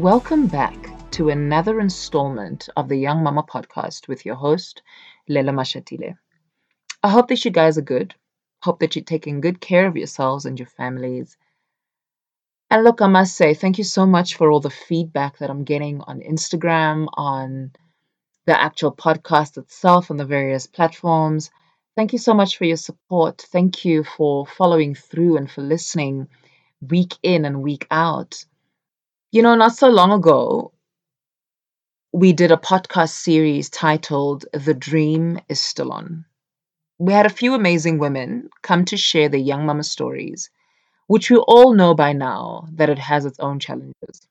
Welcome back to another installment of the Young Mama podcast with your host, Lelo Mashatile. I hope that you guys are good. Hope that you're taking good care of yourselves and your families. And look, I must say, thank you so much for all the feedback that I'm getting on Instagram, on the actual podcast itself, on the various platforms. Thank you so much for your support. Thank you for following through and for listening week in and week out. You know, not so long ago, we did a podcast series titled The Dream is Still On. We had a few amazing women come to share their young mama stories, which we all know by now that it has its own challenges.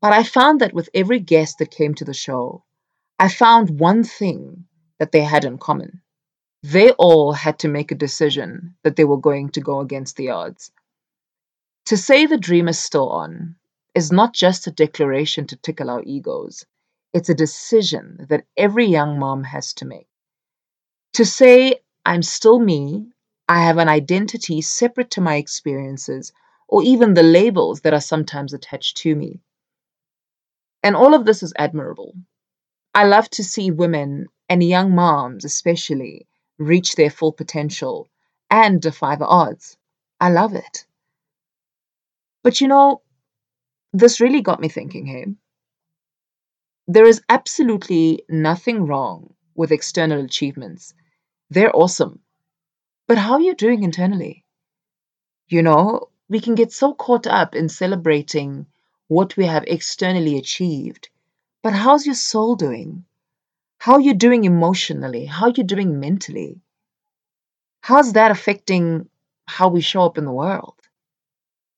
But I found that with every guest that came to the show, I found one thing that they had in common. They all had to make a decision that they were going to go against the odds. To say the dream is still on is not just a declaration to tickle our egos, it's a decision that every young mom has to make. To say, I'm still me, I have an identity separate to my experiences, or even the labels that are sometimes attached to me. And all of this is admirable. I love to see women and young moms, especially, reach their full potential and defy the odds. I love it. But you know, this really got me thinking, hey? There is absolutely nothing wrong with external achievements. They're awesome. But how are you doing internally? You know, we can get so caught up in celebrating what we have externally achieved. But how's your soul doing? How are you doing emotionally? How are you doing mentally? How's that affecting how we show up in the world?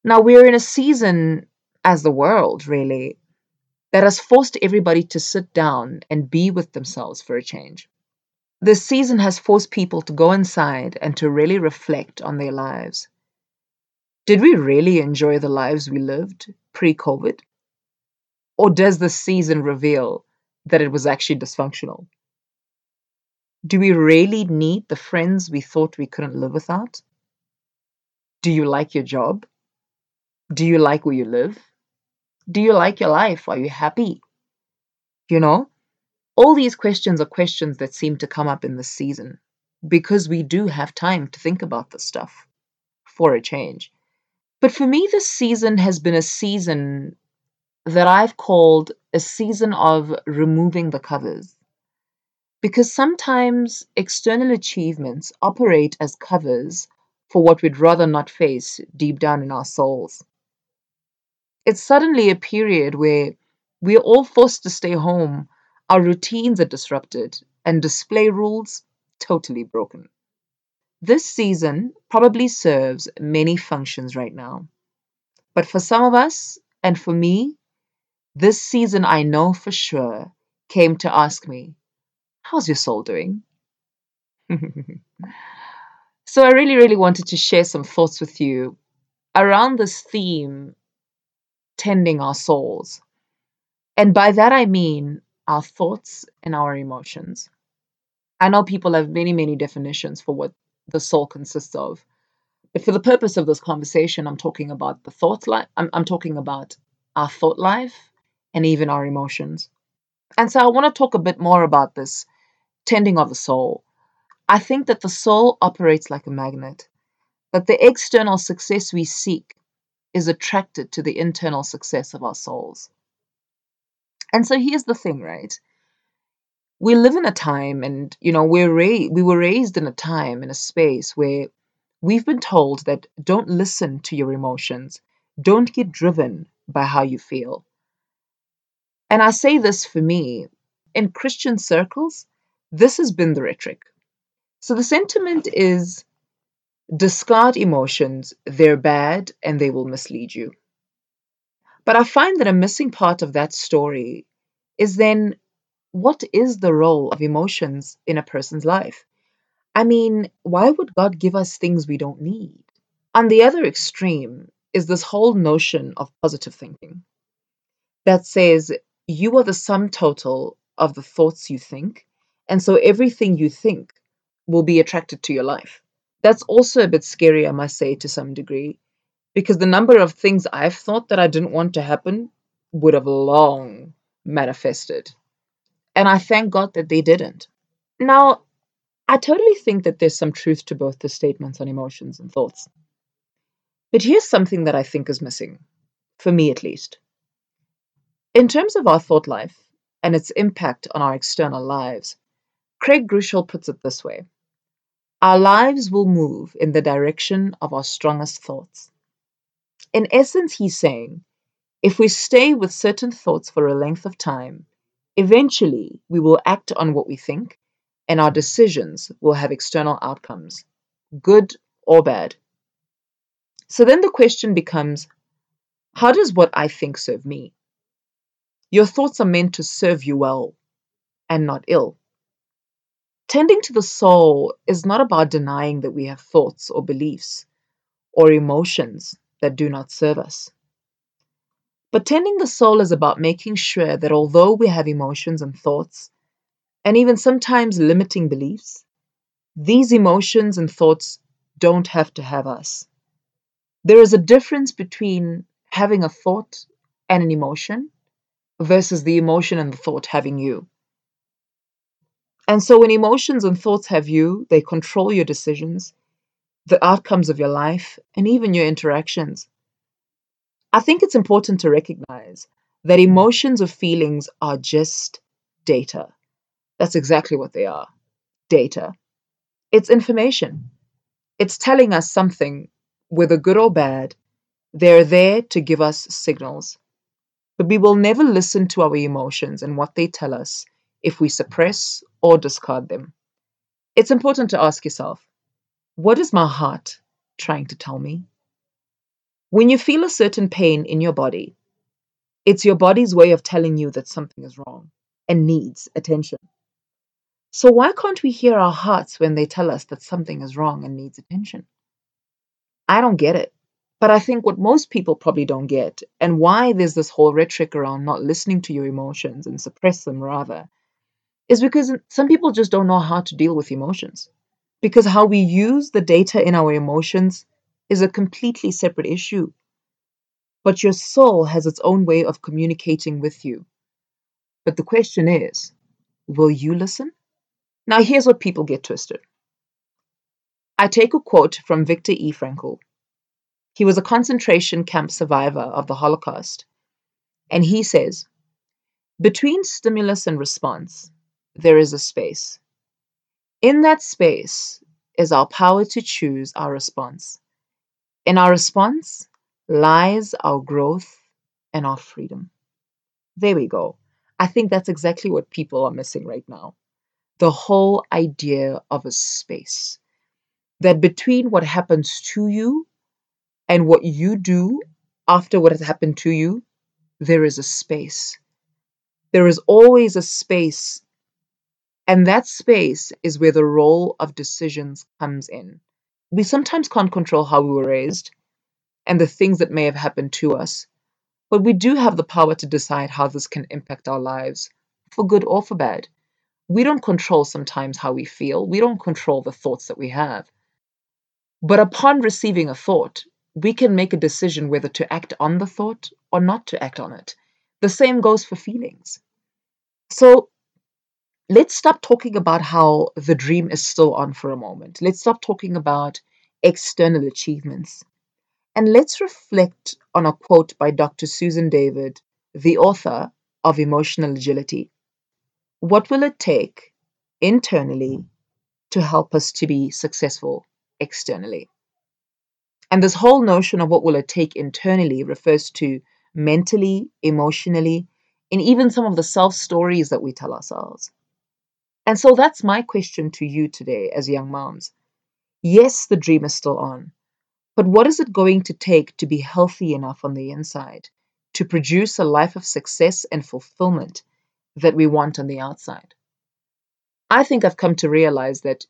Now, we're in a season as the world, really, that has forced everybody to sit down and be with themselves for a change. This season has forced people to go inside and to really reflect on their lives. Did we really enjoy the lives we lived pre COVID? Or does this season reveal that it was actually dysfunctional? Do we really need the friends we thought we couldn't live without? Do you like your job? Do you like where you live? Do you like your life? Are you happy? You know, all these questions are questions that seem to come up in this season because we do have time to think about this stuff for a change. But for me, this season has been a season that I've called a season of removing the covers. Because sometimes external achievements operate as covers for what we'd rather not face deep down in our souls it's suddenly a period where we're all forced to stay home, our routines are disrupted, and display rules totally broken. This season probably serves many functions right now. But for some of us, and for me, this season I know for sure came to ask me, How's your soul doing? so I really, really wanted to share some thoughts with you around this theme tending our souls. And by that I mean our thoughts and our emotions. I know people have many, many definitions for what the soul consists of. But for the purpose of this conversation, I'm talking about the thought life. I'm, I'm talking about our thought life and even our emotions. And so I want to talk a bit more about this tending of the soul. I think that the soul operates like a magnet, that the external success we seek is attracted to the internal success of our souls. And so here's the thing, right? We live in a time, and you know, we're ra- we were raised in a time, in a space where we've been told that don't listen to your emotions, don't get driven by how you feel. And I say this for me, in Christian circles, this has been the rhetoric. So the sentiment is Discard emotions, they're bad and they will mislead you. But I find that a missing part of that story is then what is the role of emotions in a person's life? I mean, why would God give us things we don't need? On the other extreme is this whole notion of positive thinking that says you are the sum total of the thoughts you think, and so everything you think will be attracted to your life that's also a bit scary, I must say, to some degree, because the number of things I've thought that I didn't want to happen would have long manifested. And I thank God that they didn't. Now, I totally think that there's some truth to both the statements on emotions and thoughts. But here's something that I think is missing, for me at least. In terms of our thought life and its impact on our external lives, Craig Groeschel puts it this way Our lives will move in the direction of our strongest thoughts. In essence, he's saying if we stay with certain thoughts for a length of time, eventually we will act on what we think, and our decisions will have external outcomes, good or bad. So then the question becomes how does what I think serve me? Your thoughts are meant to serve you well and not ill. Tending to the soul is not about denying that we have thoughts or beliefs or emotions that do not serve us. But tending the soul is about making sure that although we have emotions and thoughts, and even sometimes limiting beliefs, these emotions and thoughts don't have to have us. There is a difference between having a thought and an emotion versus the emotion and the thought having you. And so when emotions and thoughts have you, they control your decisions, the outcomes of your life, and even your interactions. I think it's important to recognize that emotions or feelings are just data. That's exactly what they are data. It's information. It's telling us something whether good or bad, they're there to give us signals. But we will never listen to our emotions and what they tell us if we suppress or discard them. It's important to ask yourself what is my heart trying to tell me? When you feel a certain pain in your body, it's your body's way of telling you that something is wrong and needs attention. So, why can't we hear our hearts when they tell us that something is wrong and needs attention? I don't get it. But I think what most people probably don't get, and why there's this whole rhetoric around not listening to your emotions and suppress them rather, is because some people just don't know how to deal with emotions. Because how we use the data in our emotions is a completely separate issue. But your soul has its own way of communicating with you. But the question is will you listen? Now, here's what people get twisted. I take a quote from Viktor E. Frankl. He was a concentration camp survivor of the Holocaust. And he says, Between stimulus and response, there is a space. In that space is our power to choose our response. In our response lies our growth and our freedom. There we go. I think that's exactly what people are missing right now. The whole idea of a space that between what happens to you and what you do after what has happened to you, there is a space. There is always a space. And that space is where the role of decisions comes in. We sometimes can't control how we were raised and the things that may have happened to us, but we do have the power to decide how this can impact our lives, for good or for bad. We don't control sometimes how we feel, we don't control the thoughts that we have. But upon receiving a thought, we can make a decision whether to act on the thought or not to act on it. The same goes for feelings. So let's stop talking about how the dream is still on for a moment. Let's stop talking about external achievements. And let's reflect on a quote by Dr. Susan David, the author of Emotional Agility. What will it take internally to help us to be successful externally. And this whole notion of what will it take internally refers to mentally, emotionally, and even some of the self stories that we tell ourselves. And so that's my question to you today as young moms. Yes, the dream is still on, but what is it going to take to be healthy enough on the inside to produce a life of success and fulfillment that we want on the outside? I think I've come to realize that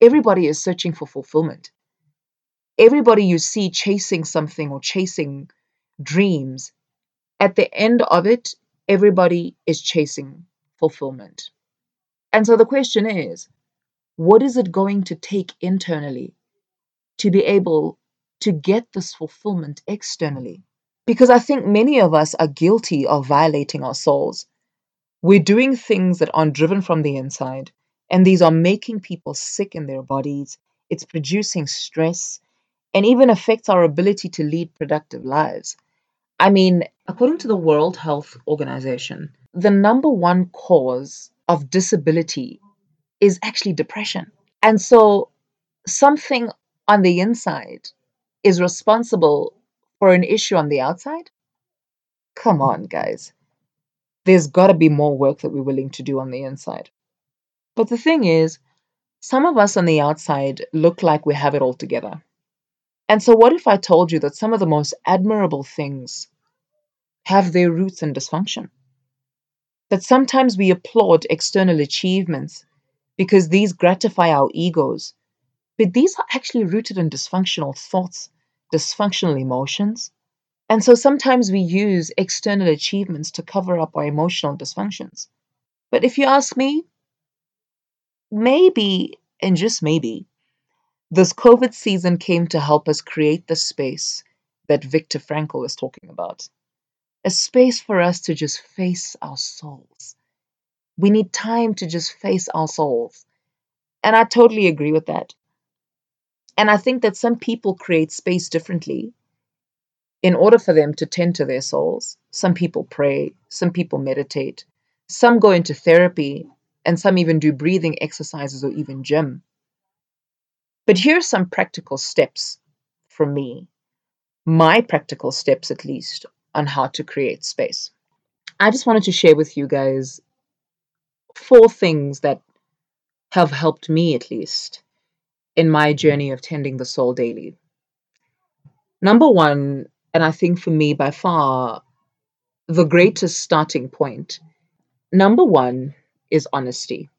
everybody is searching for fulfillment. Everybody you see chasing something or chasing dreams, at the end of it, everybody is chasing fulfillment. And so the question is what is it going to take internally to be able to get this fulfillment externally? Because I think many of us are guilty of violating our souls. We're doing things that aren't driven from the inside, and these are making people sick in their bodies. It's producing stress and even affects our ability to lead productive lives. I mean, according to the World Health Organization, the number one cause of disability is actually depression. And so something on the inside is responsible for an issue on the outside? Come on, guys. There's got to be more work that we're willing to do on the inside. But the thing is, some of us on the outside look like we have it all together. And so, what if I told you that some of the most admirable things have their roots in dysfunction? That sometimes we applaud external achievements because these gratify our egos, but these are actually rooted in dysfunctional thoughts, dysfunctional emotions. And so sometimes we use external achievements to cover up our emotional dysfunctions. But if you ask me, maybe, and just maybe, this COVID season came to help us create the space that Viktor Frankl is talking about a space for us to just face our souls. We need time to just face our souls. And I totally agree with that. And I think that some people create space differently in order for them to tend to their souls. Some people pray, some people meditate, some go into therapy, and some even do breathing exercises or even gym. But here's some practical steps from me, my practical steps at least, on how to create space. I just wanted to share with you guys four things that have helped me at least in my journey of tending the soul daily. Number one, and I think for me by far the greatest starting point, number one is honesty.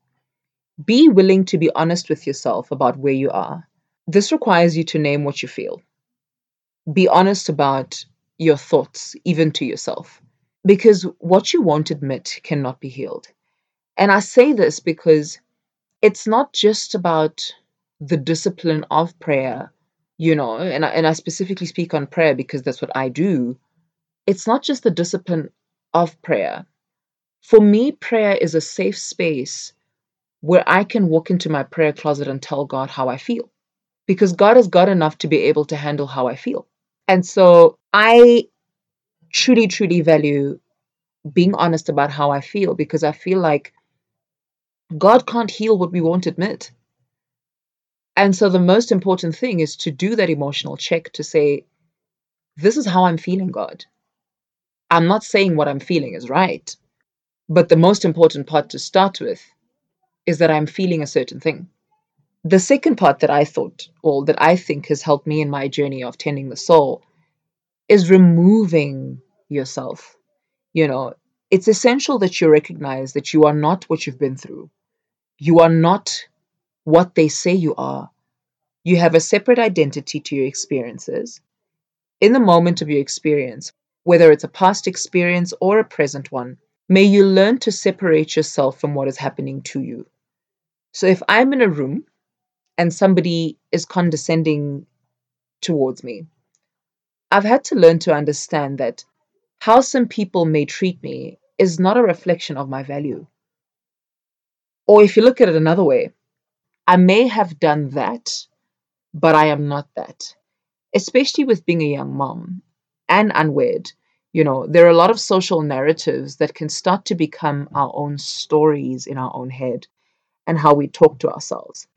Be willing to be honest with yourself about where you are. This requires you to name what you feel. Be honest about your thoughts, even to yourself, because what you won't admit cannot be healed. And I say this because it's not just about the discipline of prayer, you know, and I, and I specifically speak on prayer because that's what I do. It's not just the discipline of prayer. For me, prayer is a safe space where I can walk into my prayer closet and tell God how I feel because God is God enough to be able to handle how I feel. And so I truly, truly value being honest about how I feel because I feel like God can't heal what we won't admit. And so the most important thing is to do that emotional check to say, this is how I'm feeling, God. I'm not saying what I'm feeling is right, but the most important part to start with is that I'm feeling a certain thing. The second part that I thought, or that I think has helped me in my journey of tending the soul, is removing yourself. You know, it's essential that you recognize that you are not what you've been through. You are not what they say you are. You have a separate identity to your experiences. In the moment of your experience, whether it's a past experience or a present one, may you learn to separate yourself from what is happening to you. So if I'm in a room and somebody is condescending towards me, I've had to learn to understand that how some people may treat me is not a reflection of my value. Or if you look at it another way, I may have done that, but I am not that. Especially with being a young mom and unwed, you know, there are a lot of social narratives that can start to become our own stories in our own head and how we talk to ourselves.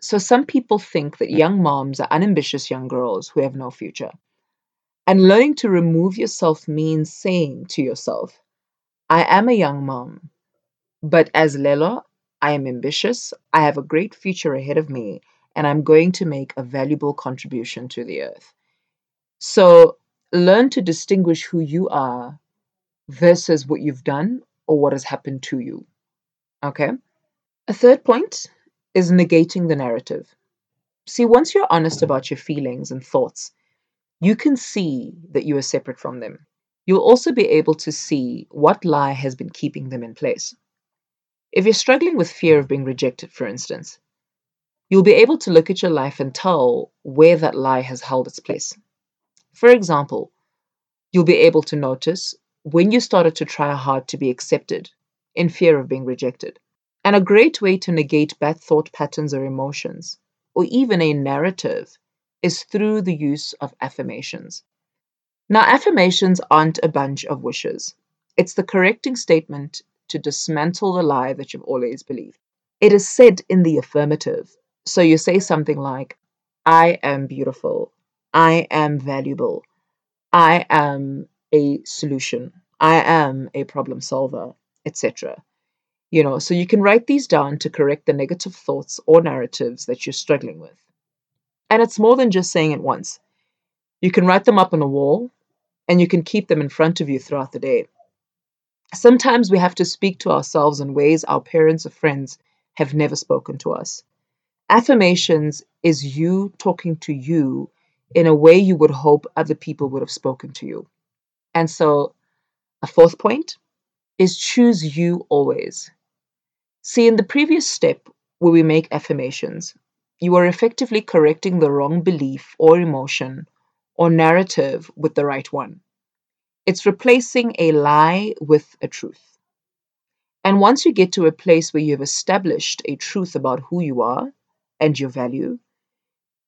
So some people think that young moms are unambitious young girls who have no future. And learning to remove yourself means saying to yourself, I am a young mom, but as Lelo, I am ambitious, I have a great future ahead of me, and I'm going to make a valuable contribution to the earth. So learn to distinguish who you are versus what you've done or what has happened to you. Okay? A third point is negating the narrative. See, once you're honest about your feelings and thoughts, you can see that you are separate from them. You'll also be able to see what lie has been keeping them in place. If you're struggling with fear of being rejected, for instance, you'll be able to look at your life and tell where that lie has held its place. For example, You'll be able to notice when you started to try hard to be accepted in fear of being rejected. And a great way to negate bad thought patterns or emotions, or even a narrative, is through the use of affirmations. Now, affirmations aren't a bunch of wishes, it's the correcting statement to dismantle the lie that you've always believed. It is said in the affirmative. So you say something like, I am beautiful, I am valuable, I am a solution, I am a problem solver, etc. You know, so you can write these down to correct the negative thoughts or narratives that you're struggling with. And it's more than just saying it once. You can write them up on a wall and you can keep them in front of you throughout the day. Sometimes we have to speak to ourselves in ways our parents or friends have never spoken to us. Affirmations is you talking to you in a way you would hope other people would have spoken to you. And so, a fourth point is choose you always. See, in the previous step where we make affirmations, you are effectively correcting the wrong belief or emotion or narrative with the right one. It's replacing a lie with a truth. And once you get to a place where you've established a truth about who you are and your value,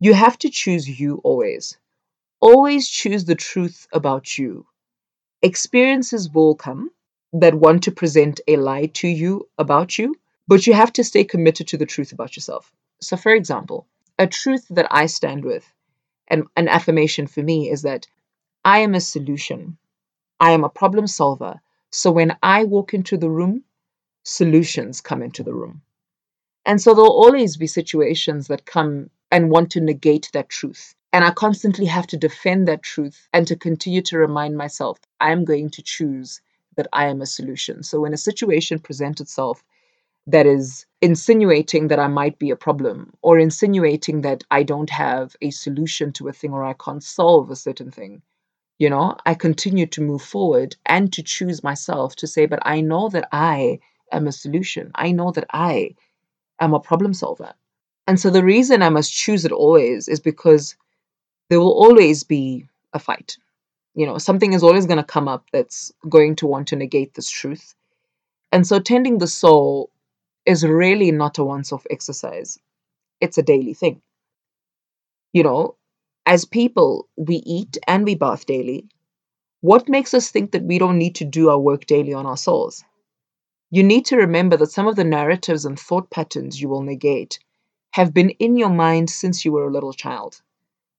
you have to choose you always. Always choose the truth about you. Experiences will come that want to present a lie to you about you, but you have to stay committed to the truth about yourself. So, for example, a truth that I stand with and an affirmation for me is that I am a solution. I am a problem solver. So when I walk into the room, solutions come into the room. And so there'll always be situations that come and want to negate that truth. And I constantly have to defend that truth and to continue to remind myself I'm going to choose that I am a solution. So when a situation presents itself that is insinuating that I might be a problem or insinuating that I don't have a solution to a thing or I can't solve a certain thing, you know, I continue to move forward and to choose myself to say, but I know that I am a solution. I know that I am a problem solver. And so the reason I must choose it always is because there will always be a fight. You know, something is always going to come up that's going to want to negate this truth. And so tending the soul is really not a once off exercise, it's a daily thing. You know, as people, we eat and we bath daily. What makes us think that we don't need to do our work daily on our souls? You need to remember that some of the narratives and thought patterns you will negate have been in your mind since you were a little child.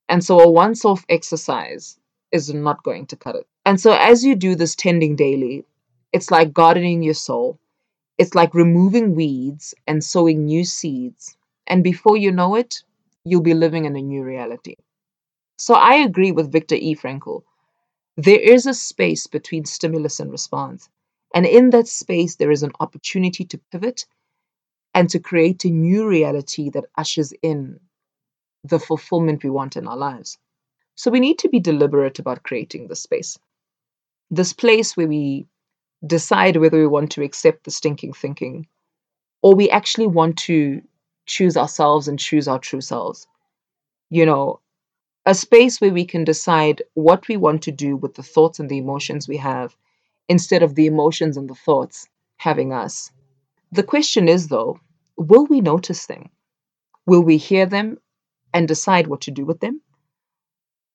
And so a once off exercise is not going to cut it. And so as you do this tending daily, it's like gardening your soul it's like removing weeds and sowing new seeds. And before you know it, you'll be living in a new reality. So I agree with Viktor E. Frankl. There is a space between stimulus and response. And in that space, there is an opportunity to pivot and to create a new reality that ushers in the fulfillment we want in our lives. So we need to be deliberate about creating this space. This place where we decide whether we want to accept the stinking thinking or we actually want to choose ourselves and choose our true selves. You know, a space where we can decide what we want to do with the thoughts and the emotions we have instead of the emotions and the thoughts having us. The question is, though, will we notice them? Will we hear them and decide what to do with them?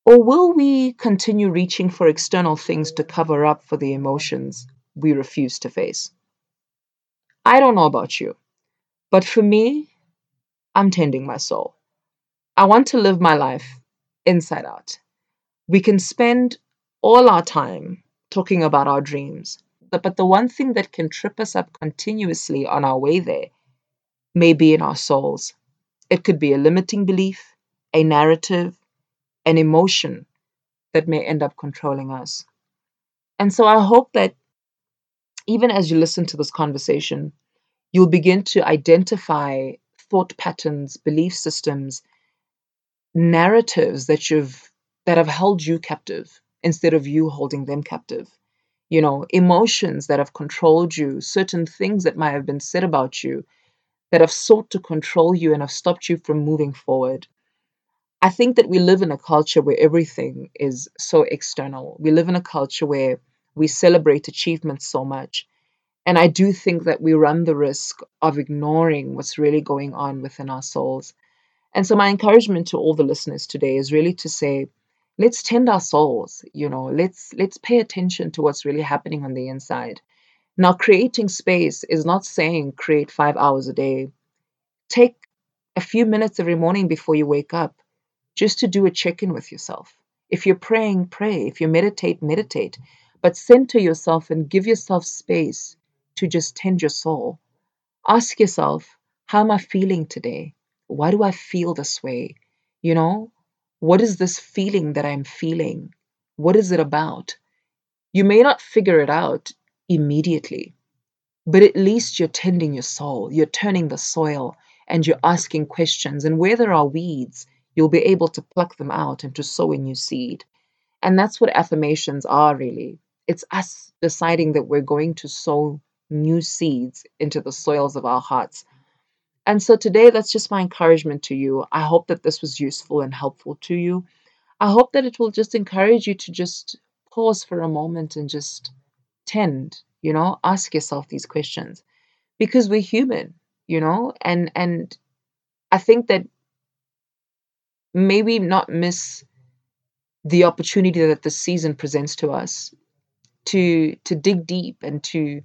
Or will we continue reaching for external things to cover up for the emotions we refuse to face. I don't know about you, but for me, I'm tending my soul. I want to live my life inside out. We can spend all our time talking about our dreams, but the one thing that can trip us up continuously on our way there may be in our souls. It could be a limiting belief, a narrative, an emotion that may end up controlling us. And so I hope that even as you listen to this conversation, you'll begin to identify thought patterns, belief systems, narratives that you've that have held you captive instead of you holding them captive. You know, emotions that have controlled you, certain things that might have been said about you that have sought to control you and have stopped you from moving forward. I think that we live in a culture where everything is so external. We live in a culture where we celebrate achievements so much. And I do think that we run the risk of ignoring what's really going on within our souls. And so, my encouragement to all the listeners today is really to say, let's tend our souls you know let's let's pay attention to what's really happening on the inside now creating space is not saying create 5 hours a day take a few minutes every morning before you wake up just to do a check in with yourself. If you're praying, pray. If you meditate, meditate. But center yourself and give yourself space to just tend your soul. Ask yourself, how am I feeling today? Why do I feel this way? You know, what is this feeling that I'm feeling? What is it about? You may not figure it out immediately, but at least you're tending your soul. You're turning the soil and you're asking questions. And where there are weeds, you'll be able to pluck them out and to sow a new seed. And that's what affirmations are really. It's us deciding that we're going to sow new seeds into the soils of our hearts. And so today, that's just my encouragement to you. I hope that this was useful and helpful to you. I hope that it will just encourage you to just pause for a moment and just tend, you know, ask yourself these questions because we're human you know and and i think that maybe not miss the opportunity that the season presents to us to to dig deep and to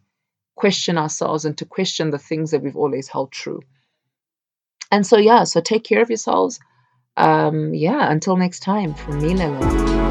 question ourselves and to question the things that we've always held true and so yeah so take care of yourselves um yeah until next time from me Lelo.